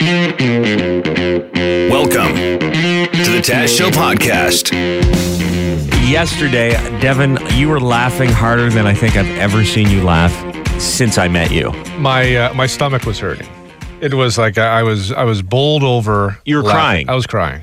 Welcome to the Taz Show podcast. Yesterday, Devin, you were laughing harder than I think I've ever seen you laugh since I met you. my uh, my stomach was hurting. It was like I I was I was bowled over. You were laughing. crying. I was crying.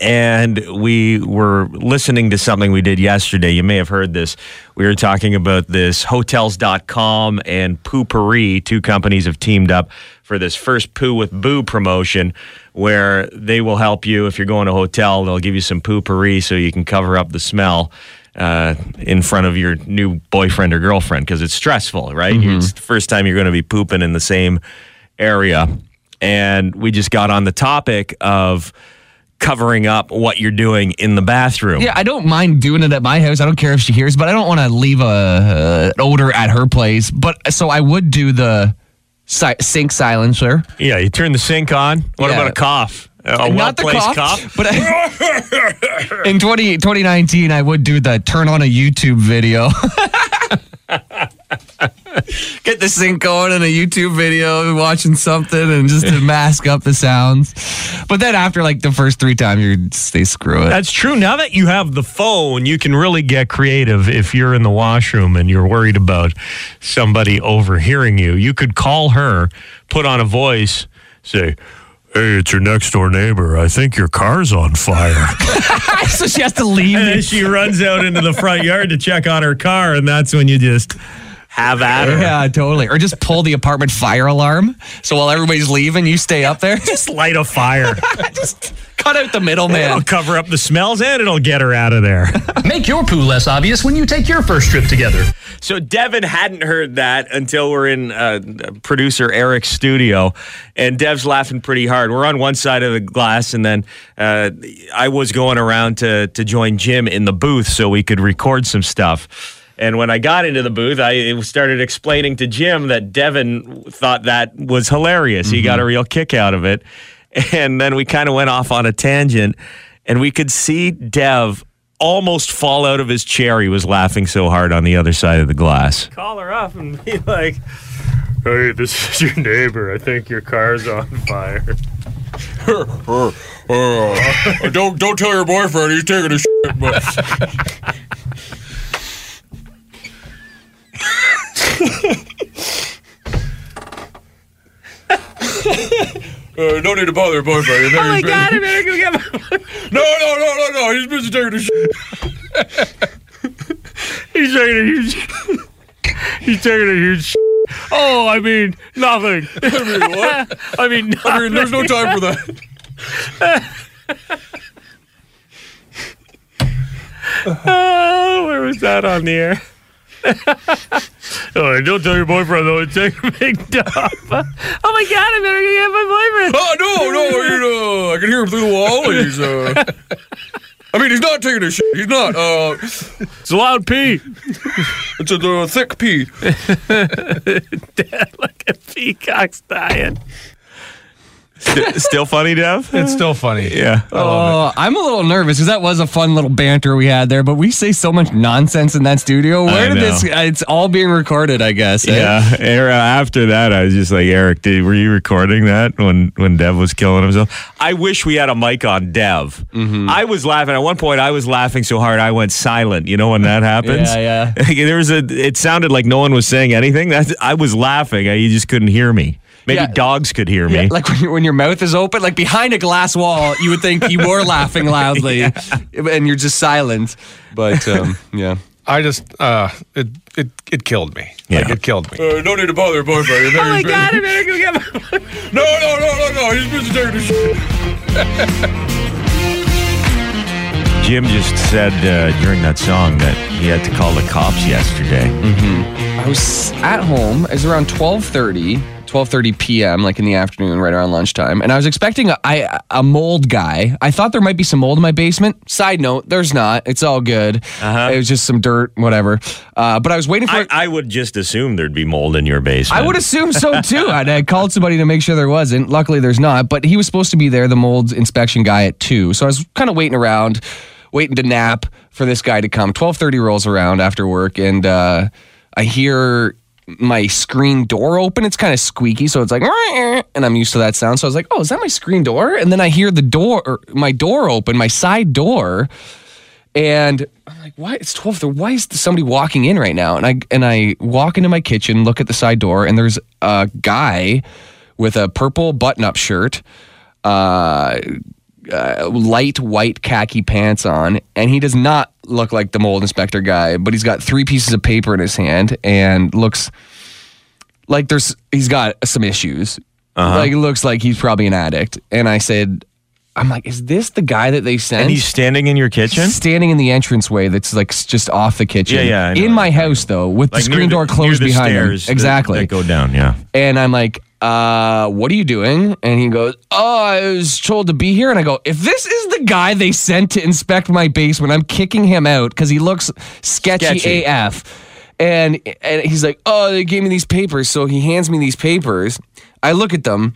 and we were listening to something we did yesterday. You may have heard this. We were talking about this hotels.com and Poo-Pourri. Two companies have teamed up for this first Poo with Boo promotion where they will help you if you're going to a hotel. They'll give you some Poo-Pourri so you can cover up the smell. Uh, in front of your new boyfriend or girlfriend because it's stressful, right? You- It's the first time you're going to be pooping in the same area. And we just got on the topic of covering up what you're doing in the bathroom. Yeah, I don't mind doing it at my house. I don't care if she hears, but I don't want to leave a uh, odor at her place. But so I would do the si- sink silencer. Yeah, you turn the sink on. What Yeah. about a cough? A Not the well-placed cough, but I, in 20, 2019, I would do the turn on a YouTube video. Get the sync going in a YouTube video, watching something, and just to mask up the sounds. But then after like the first three times, you stay screw it. That's true. Now that you have the phone, you can really get creative if you're in the washroom and you're worried about somebody overhearing you. You could call her, put on a voice, say, Hey, it's your next door neighbor. I think your car's on fire. so she has to leave. and then she runs out into the front yard to check on her car, and that's when you just have at her. Yeah, totally. Or just pull the apartment fire alarm. So while everybody's leaving, you stay up there. just light a fire. just cut out the middleman. It'll cover up the smells and it'll get her out of there. Make your poo less obvious when you take your first trip together. So Devin hadn't heard that until we're in uh, producer Eric's studio, and Dev's laughing pretty hard. We're on one side of the glass, and then uh, I was going around to to join Jim in the booth so we could record some stuff. And when I got into the booth, I started explaining to Jim that Devin thought that was hilarious. He got a mm-hmm. real kick out of it. And then we kind of went off on a tangent, and we could see Dev almost fall out of his chair. He was laughing so hard on the other side of the glass. Call her up and be like, Hey, this is your neighbor. I think your car's on fire. Uh, uh, uh, don't don't tell your boyfriend he's taking a shit. Uh, no need to bother your boyfriend. Oh my god! I better go get my. no, no, no, no, no. He's busy taking a shit. He's taking a huge. He's taking a huge. Oh, I mean nothing. I mean, what? I mean, nothing. I mean, there's no time for that. Oh, where was that on the air? oh, don't tell your boyfriend though. It's taking a big dump. oh my god! I better go get my boyfriend. Oh no, no, you know, I can hear him through the wall. He's uh. I mean, he's not taking a shit. He's not. Uh, It's a loud pee. it's a uh, thick pee. Dad, look at peacocks dying. St- still funny, Dev? It's still funny. Yeah. Oh, I'm a little nervous because that was a fun little banter we had there, but we say so much nonsense in that studio. Where did know. this? It's all being recorded, I guess. eh? Yeah. Era- After that, I was just like, Eric, did, were you recording that when, when Dev was killing himself? I wish we had a mic on Dev. I was laughing. At one point, I was laughing so hard I went silent. You know when that happens? Yeah, yeah. there was a. It sounded like no one was saying anything. That's, I was laughing. I, you just couldn't hear me. Maybe Yeah. dogs could hear Yeah, me. like when, you, when your mouth is open, like behind a glass wall, you would think you were laughing loudly, and you're just silent. But um, yeah, I just uh, it it it killed me. Like Yeah. it killed me. Uh, no need to bother your boyfriend. Oh my god! I better go get my. no, no, no, no, no. He's busy taking a shit. Jim just said uh, during that song that he had to call the cops yesterday. I was at home. It was around 12:30, 12:30 p.m., like in the afternoon, right around lunchtime, and I was expecting a, I, a mold guy. I thought there might be some mold in my basement. Side note: there's not. It's all good. Uh-huh. It was just some dirt, whatever. Uh, but I was waiting for. I, I would just assume there'd be mold in your basement. I would assume so too. I'd, I called somebody to make sure there wasn't. Luckily, there's not. But he was supposed to be there, the mold inspection guy, at two. So I was kind of waiting around, waiting to nap for this guy to come. Twelve thirty rolls around after work, and uh, I hear my screen door open. It's kind of squeaky, so it's like, and I'm used to that sound. So I was like, oh, is that my screen door? And then I hear the door, or my door open, my side door, and I'm like, why? It's twelve. thirty. Why is somebody walking in right now? And I and I walk into my kitchen, look at the side door, and there's a guy with a purple button-up shirt. Uh, uh, light white khaki pants on, and he does not look like the mold inspector guy, but he's got three pieces of paper in his hand and looks like there's he's got some issues. Like it looks like he's probably an addict. And I said, I'm like, is this the guy that they sent? And he's standing in your kitchen? standing in the entranceway that's like just off the kitchen. Yeah, yeah, In my house though, with Like the screen door near closed the behind him. that- Exactly. That go down, yeah. And I'm like, uh, what are you doing? And he goes, oh, I was told to be here. And I go, if this is the guy they sent to inspect my basement, I'm kicking him out because he looks sketchy, Sketchy. AF. And, and he's like, oh, they gave me these papers. So he hands me these papers. I look at them.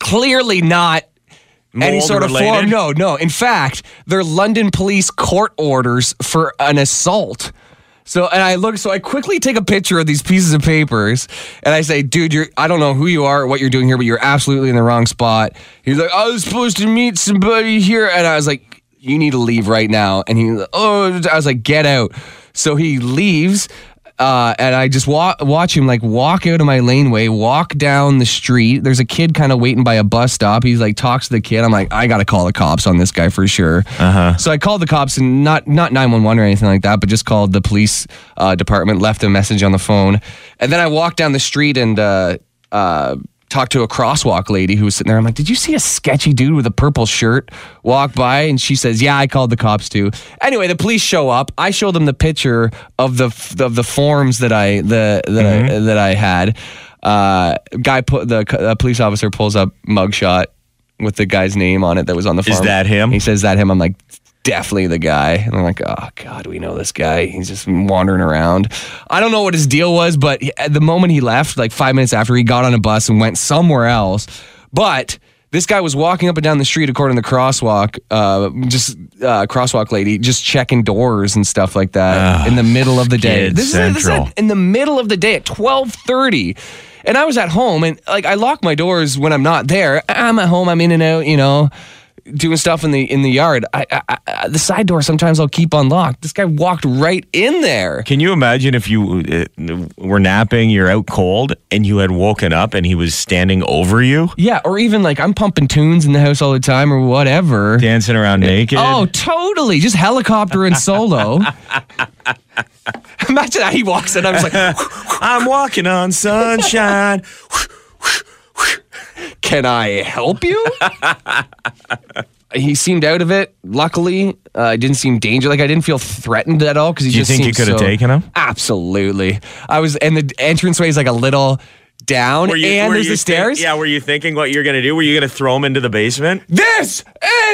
Clearly not any Mold sort of related? form. No, no. In fact, they're London police court orders for an assault. So and I look, so I quickly take a picture of these pieces of papers, and I say, "Dude, you're I don't know who you are, or what you're doing here, but you're absolutely in the wrong spot." He's like, "I was supposed to meet somebody here," and I was like, "You need to leave right now." And he, oh, I was like, "Get out!" So he leaves. Uh, and I just wa- watch him like walk out of my laneway, walk down the street. There's a kid kind of waiting by a bus stop. He's like talks to the kid. I'm like, I gotta call the cops on this guy for sure. Uh-huh. So I called the cops and not not 911 or anything like that, but just called the police uh, department, left a message on the phone, and then I walked down the street and uh, uh, talked to a crosswalk lady who was sitting there. I'm like, did you see a sketchy dude with a purple shirt walk by? And she says, yeah, I called the cops too. Anyway, the police show up. I show them the picture of the of the forms that I the that I that I had. Uh, guy put the uh, police officer pulls up mugshot with the guy's name on it that was on the Is form. that him? He says that him. I'm like, definitely the guy. And I'm like, oh god, we know this guy. He's just wandering around. I don't know what his deal was, but at the moment he left, like five minutes after, he got on a bus and went somewhere else. But this guy was walking up and down the street, according to the crosswalk, uh, just uh, crosswalk lady, just checking doors and stuff like that in the middle of the day. This is, this is in the middle of the day at twelve thirty. And I was at home, and like I lock my doors when I'm not there. I'm at home. I'm in and out. You know, doing stuff in the in the yard. I, I, I the side door sometimes I'll keep unlocked. This guy walked right in there. Can you imagine if you uh, were napping, you're out cold, and you had woken up and he was standing over you, Yeah, or even like I'm pumping tunes in the house all the time or whatever. dancing around naked? Oh, totally. Just helicopter and solo. Imagine how he walks in. I'm just like, I'm walking on sunshine. can I help you? he seemed out of it. Luckily, uh, I didn't seem danger. Like I didn't feel threatened at all because you just think you could have so- taken him? Absolutely. I was, and the entranceway is like a little down, Were you- and were there's you the stairs. think- yeah, were you thinking what you're going to do? Were you going to throw him into the basement? This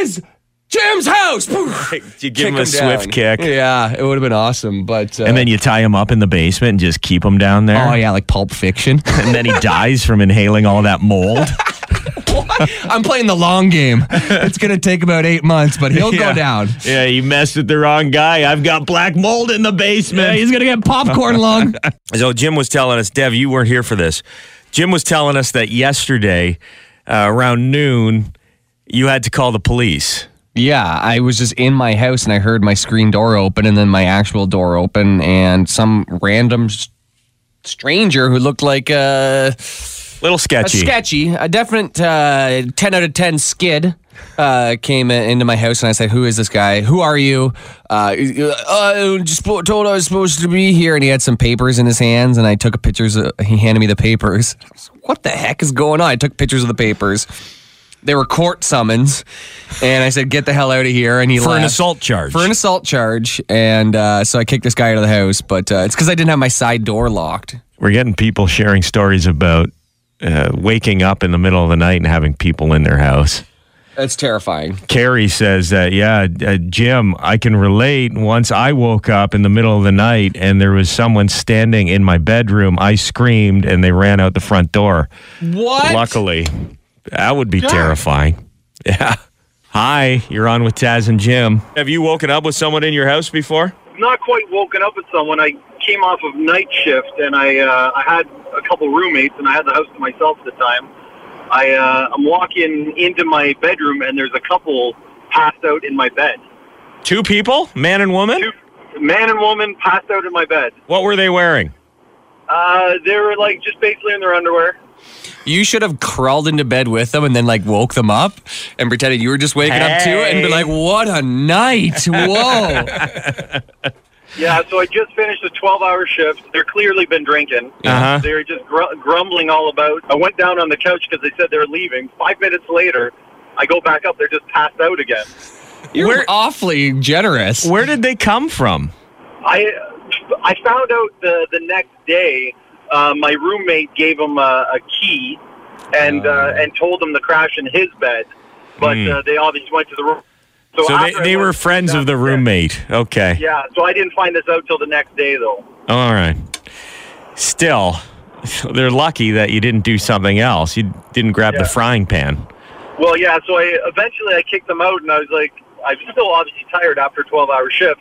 is Jim's house. You give Kick him a swift kick? Yeah, it would have been awesome. But uh, And then you tie him up in the basement and just keep him down there. oh yeah, like Pulp Fiction. And then he dies from inhaling all that mold. I'm playing the long game. It's gonna take about eight months, but he'll Yeah. go down. Yeah, you messed with the wrong guy. I've got black mold in the basement. Yeah, he's gonna get popcorn lung. So Jim was telling us, Dev, you weren't here for this. Jim was telling us that yesterday, uh, around noon, you had to call the police. Yeah, I was just in my house and I heard my screen door open and then my actual door open and some random s- stranger who looked like a, Little a sketchy. sketchy, a definite uh, 10 out of 10 skid. Uh, came in- into my house and I said, "Who is this guy? Who are you?" Uh, uh, just told I was supposed to be here, and he had some papers in his hands, and I took pictures. Of, he handed me the papers. I was, what the heck is going on? I took pictures of the papers. They were court summons, and I said, "Get the hell out of here!" And he for an assault charge. for an assault charge, and uh, so I kicked this guy out of the house. But uh, it's because I didn't have my side door locked. We're getting people sharing stories about uh, waking up in the middle of the night and having people in their house. That's terrifying. Carrie says that, yeah, uh, Jim, I can relate. Once I woke up in the middle of the night and there was someone standing in my bedroom, I screamed and they ran out the front door. What? Luckily, that would be terrifying. Yeah. Hi, you're on with Taz and Jim. Have you woken up with someone in your house before? not quite woken up with someone. I came off of night shift, and I uh, I had a couple roommates, and I had the house to myself at the time. I uh, I'm walking into my bedroom, and there's a couple passed out in my bed. Two people, man and woman. Two man and woman passed out in my bed. What were they wearing? Uh, they were like just basically in their underwear. You should have crawled into bed with them and then like woke them up and pretended you were just waking up too and be like, "What a night! Whoa!" Yeah, so I just finished a 12-hour shift. They're clearly been drinking. Uh-huh. They were just gr- grumbling all about. I went down on the couch because they said they were leaving. Five minutes later, I go back up. They're just passed out again. You're Where- awfully generous. Where did they come from? I I found out the the next day. Uh, my roommate gave him a, a key, and uh, and told him to crash in his bed. But Hmm. uh, they obviously went to the room. So they, they were friends of the roommate. Okay. Yeah, so I didn't find this out till the next day, though. All right. Still, they're lucky that you didn't do something else. You didn't grab the frying pan. Well, yeah. So I eventually I kicked them out, and I was like, I'm still obviously tired after a 12 hour shift,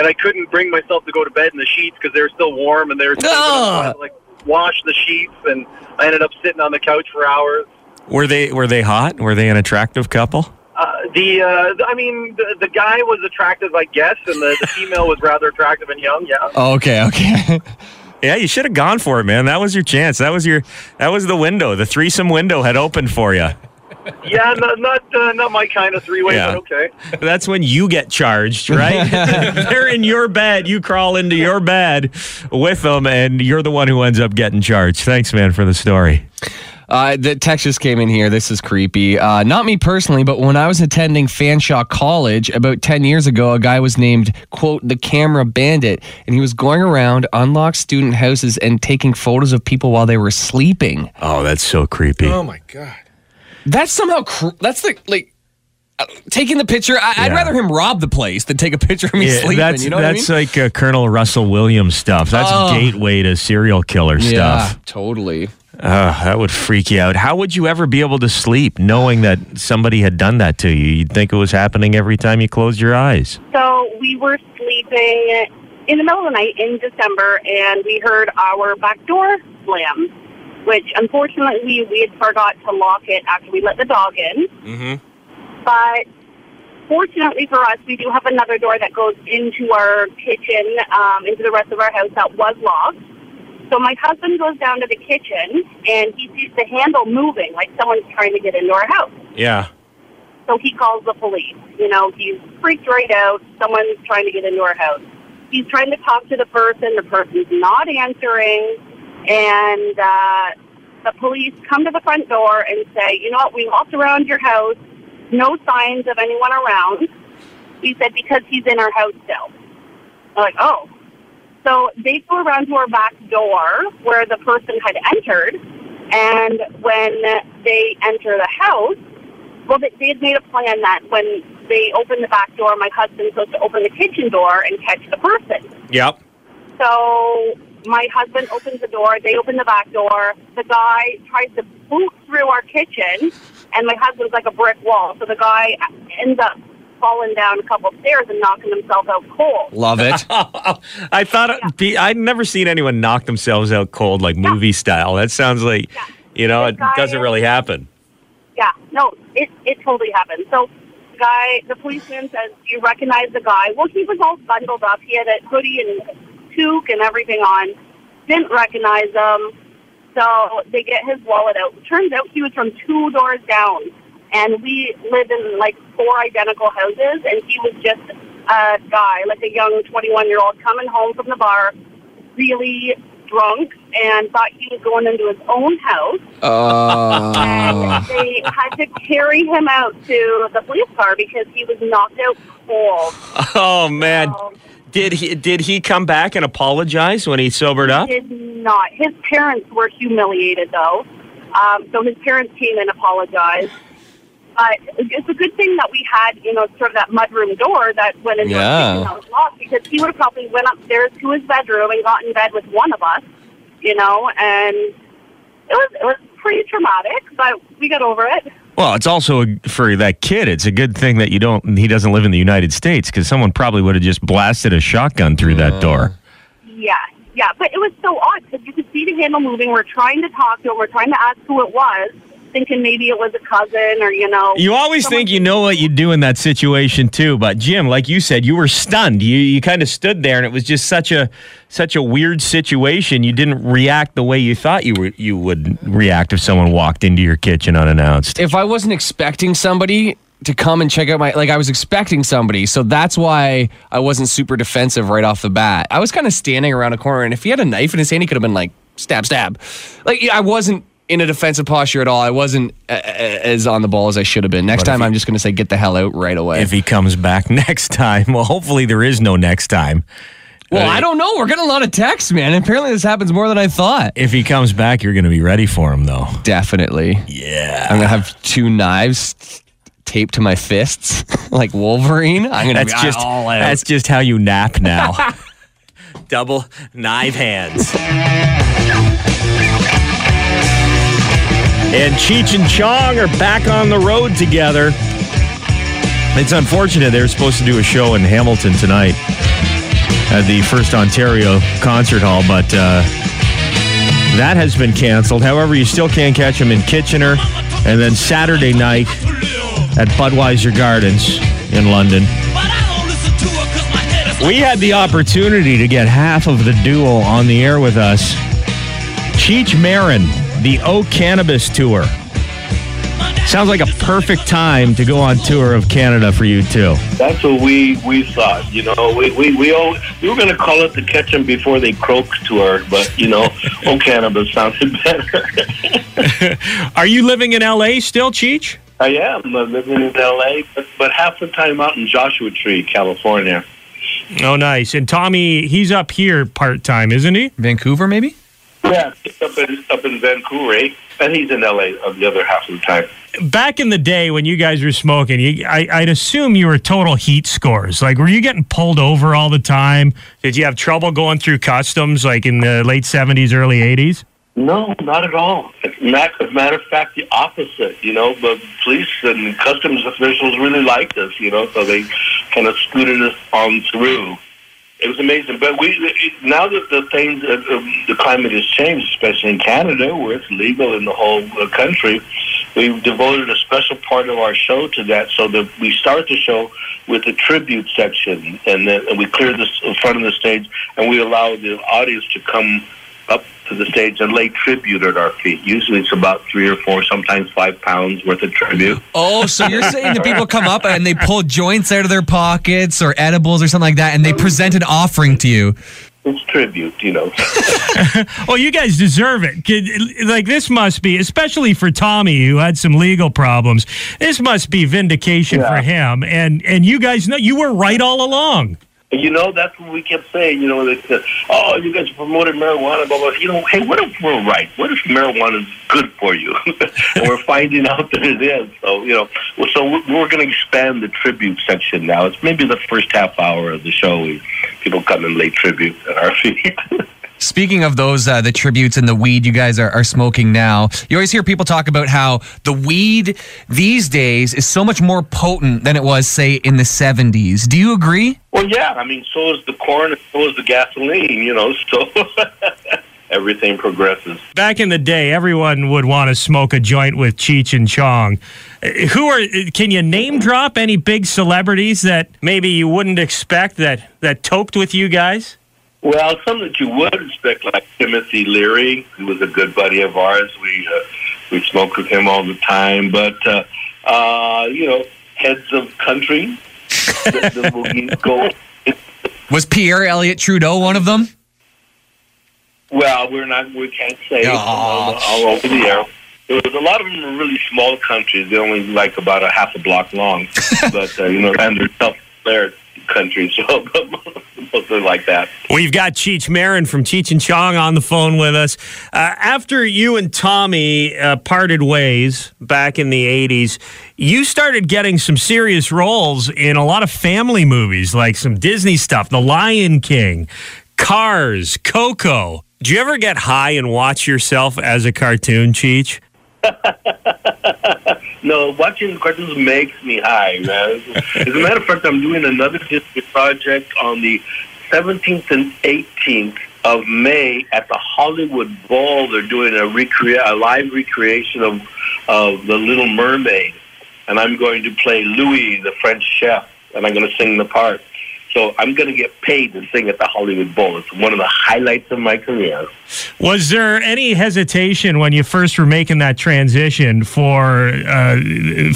and I couldn't bring myself to go to bed in the sheets because they were still warm, and they were still Ugh. like wash the sheets, and I ended up sitting on the couch for hours. Were they were they hot? Were they an attractive couple? Uh, the, uh, I mean, the, the guy was attractive, I guess, and the, the female was rather attractive and young. Yeah. Okay, okay. Yeah, you should have gone for it, man. That was your chance. That was your that was the window. The threesome window had opened for you. Yeah, not not, uh, not my kind of three way, Yeah. but okay. That's when you get charged, right? They're in your bed. You crawl into your bed with them, and you're the one who ends up getting charged. Thanks, man, for the story. Uh, the text just came in here. This is creepy. Uh, not me personally, but when I was attending Fanshawe College about 10 years ago, a guy was named, quote, the camera bandit, and he was going around unlocked student houses and taking photos of people while they were sleeping. Oh, that's so creepy. Oh my god. That's somehow, cr- that's the, like, uh, taking the picture. I- I'd Yeah. rather him rob the place than take a picture of me Yeah, sleeping. that's you know that's what I mean? like uh, Colonel Russell Williams stuff. That's Oh. gateway to serial killer yeah, stuff. totally. Uh, that would freak you out. How would you ever be able to sleep knowing that somebody had done that to you? You'd think it was happening every time you closed your eyes. So we were sleeping in the middle of the night in December, and we heard our back door slam, which unfortunately we, we had forgot to lock it after we let the dog in. Mm-hmm. But fortunately for us, we do have another door that goes into our kitchen, um, into the rest of our house that was locked. So my husband goes down to the kitchen, and he sees the handle moving, like someone's trying to get into our house. Yeah. So he calls the police. You know, he's freaked right out. Someone's trying to get into our house. He's trying to talk to the person. The person's not answering. And uh, the police come to the front door and say, you know what, we walked around your house. No signs of anyone around. He said, because he's in our house still. I'm like, oh. So they go around to our back door where the person had entered. And when they enter the house, well, they, they had made a plan that when they open the back door, my husband's supposed to open the kitchen door and catch the person. Yep. So my husband opens the door, they open the back door. The guy tries to boot through our kitchen, and my husband's like a brick wall. So the guy ends up falling down a couple stairs and knocking himself out cold. Love it. I thought it be, I'd never seen anyone knock themselves out cold like movie style. That sounds like, Yeah. you know, This it doesn't is- really happen. Yeah, no, it it totally happened. So the guy, the policeman says, "Do you recognize the guy?" Well, he was all bundled up. He had a hoodie and toque and everything on. Didn't recognize him. So they get his wallet out. Turns out he was from two doors down, and we live in like four identical houses, and he was just a guy, like a young 21 year old, coming home from the bar, really drunk, and thought he was going into his own house Uh, and they had to carry him out to the police car because he was knocked out cold. Oh man. So Did he did he come back and apologize when he sobered up? he did not. His parents were humiliated though. Um, so his parents came and apologized. But it's a good thing that we had, you know, sort of that mudroom door that went into Yeah. our kitchen that was locked because he would have probably went upstairs to his bedroom and got in bed with one of us, you know, and it was it was pretty traumatic, but we got over it. Well, it's also a, for that kid. It's a good thing that you don't. He doesn't live in the United States because someone probably would have just blasted a shotgun through that uh. door. Yeah, Yeah, but it was so odd because you could see the handle moving. We're trying to talk to him. We're trying to ask who it was, thinking maybe it was a cousin or you know. You always think you know what you do in that situation too, but Jim, like you said, you were stunned. You you kind of stood there, and it was just such a such a weird situation. You didn't react the way you thought you were you would react if someone walked into your kitchen unannounced. if I wasn't expecting somebody to come and check out my like I was expecting somebody, so that's why I wasn't super defensive right off the bat. I was kind of standing around a corner, and if he had a knife in his hand, he could have been like stab, stab. Like I wasn't in a defensive posture at all. I wasn't as on the ball as I should have been. Next time, I'm just going to say get the hell out right away. If he comes back next time, well, hopefully there is no next time. well, Uh, I don't know. We're getting a lot of texts, man. Apparently, this happens more than I thought. If he comes back, you're going to be ready for him, though. Definitely. Yeah. I'm gonna have two knives taped to my fists like Wolverine. I'm gonna That's be just all out. that's just how you nap now. Double knife hands. And Cheech and Chong are back on the road together. It's unfortunate they were supposed to do a show in Hamilton tonight at the First Ontario Concert Hall, but uh, that has been canceled. However, you still can catch them in Kitchener, and then Saturday night at Budweiser Gardens in London. We had the opportunity to get half of the duo on the air with us. Cheech Marin, the O Cannabis Tour. Sounds like a perfect time to go on tour of Canada for you too. That's what we we thought. You know, we we we, all, we were going to call it the Catch 'em Before They Croak tour, but you know, oh cannabis sounded better. Are you living in LA still, Cheech? I am uh, living in L.A., but, but half the time out in Joshua Tree, California. Oh, nice. And Tommy, he's up here part time, isn't he? Vancouver, maybe. Yeah, up in up in Vancouver, eh? and he's in L.A. of the other half of the time. Back in the day when you guys were smoking, you, I, I'd assume you were total heat scores. Like, were you getting pulled over all the time? Did you have trouble going through customs, like in the late seventies, early eighties? No, not at all. Not, as a matter of fact, the opposite. You know, the police and customs officials really liked us. You know, so they kind of scooted us on through. It was amazing. But we now that the things, uh, uh, the climate has changed, especially in Canada, where it's legal in the whole uh, country. We've devoted a special part of our show to that, so that we start the show with a tribute section, and then and we clear the front of the stage, and we allow the audience to come up to the stage and lay tribute at our feet. Usually, it's about three or four, sometimes five pounds worth of tribute. Oh, so you're saying that people come up and they pull joints out of their pockets or edibles or something like that, and they present an offering to you. It's tribute, you know. Well, you guys deserve it. Like this must be, especially for Tommy, who had some legal problems. This must be vindication Yeah. for him. And and you guys know you were right all along. You know, that's what we kept saying. You know, they said, "Oh, you guys promoted marijuana." Blah blah. You know, hey, what if we're right? What if marijuana is good for you? and we're finding out that it is. So you know, so we're, going to expand the tribute section now. It's maybe the first half hour of the show. We, people come and lay tribute at our feet. Speaking of those, uh, the tributes and the weed you guys are, are smoking now, you always hear people talk about how the weed these days is so much more potent than it was, say, in the 70s. Do you agree? well, yeah. I mean, so is the corn, and so is the gasoline. You know, so everything progresses. Back in the day, everyone would want to smoke a joint with Cheech and Chong. Uh, Who are? Can you name drop any big celebrities that maybe you wouldn't expect that that toked with you guys? Well, some that you would expect, like Timothy Leary, who was a good buddy of ours. We uh, we smoked with him all the time. But uh, uh, you know, heads of country that, that will go. Was Pierre Elliott Trudeau one of them? Well, we're not. We can't say all, all over the air. There was a lot of them were really small countries. They're only like about a half a block long, but uh, you know, and they're self-declared countries. So most are like that. We've got Cheech Marin from Cheech and Chong on the phone with us. Uh, after you and Tommy uh, parted ways back in the 80s, you started getting some serious roles in a lot of family movies, like some Disney stuff, The Lion King, Cars, Coco. Do you ever get high and watch yourself as a cartoon, Cheech? No, watching cartoons makes me high, man. As a matter of fact, I'm doing another history project on the 17th and 18th of May at the Hollywood Bowl. They're doing a recrea- a live recreation of of The Little Mermaid, and I'm going to play Louis, the French chef, and I'm going to sing the part. So I'm going to get paid to sing at the Hollywood Bowl. It's one of the highlights of my career. Was there any hesitation when you first were making that transition for uh,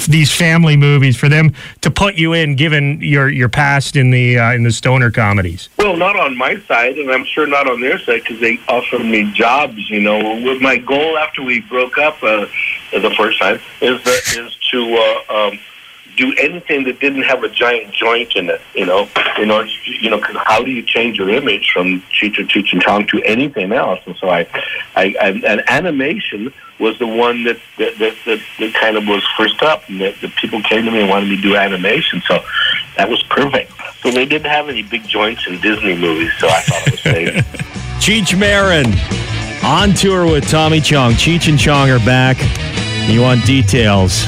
these family movies for them to put you in, given your your past in the uh, in the stoner comedies? Well, not on my side, and I'm sure not on their side because they offered me jobs. You know, with my goal after we broke up uh, the first time is that is to uh, um, do anything that didn't have a giant joint in it. You know, in order, you know, because how do you change your image from Cheech Cheech and Chong to anything else? And so I, I, I and animation was the one that that, that that that kind of was first up, and that, that people came to me and wanted me to do animation. So that was perfect. So they didn't have any big joints in Disney movies, so I thought it was safe. Cheech Marin on tour with Tommy Chong. Cheech and Chong are back. You want details?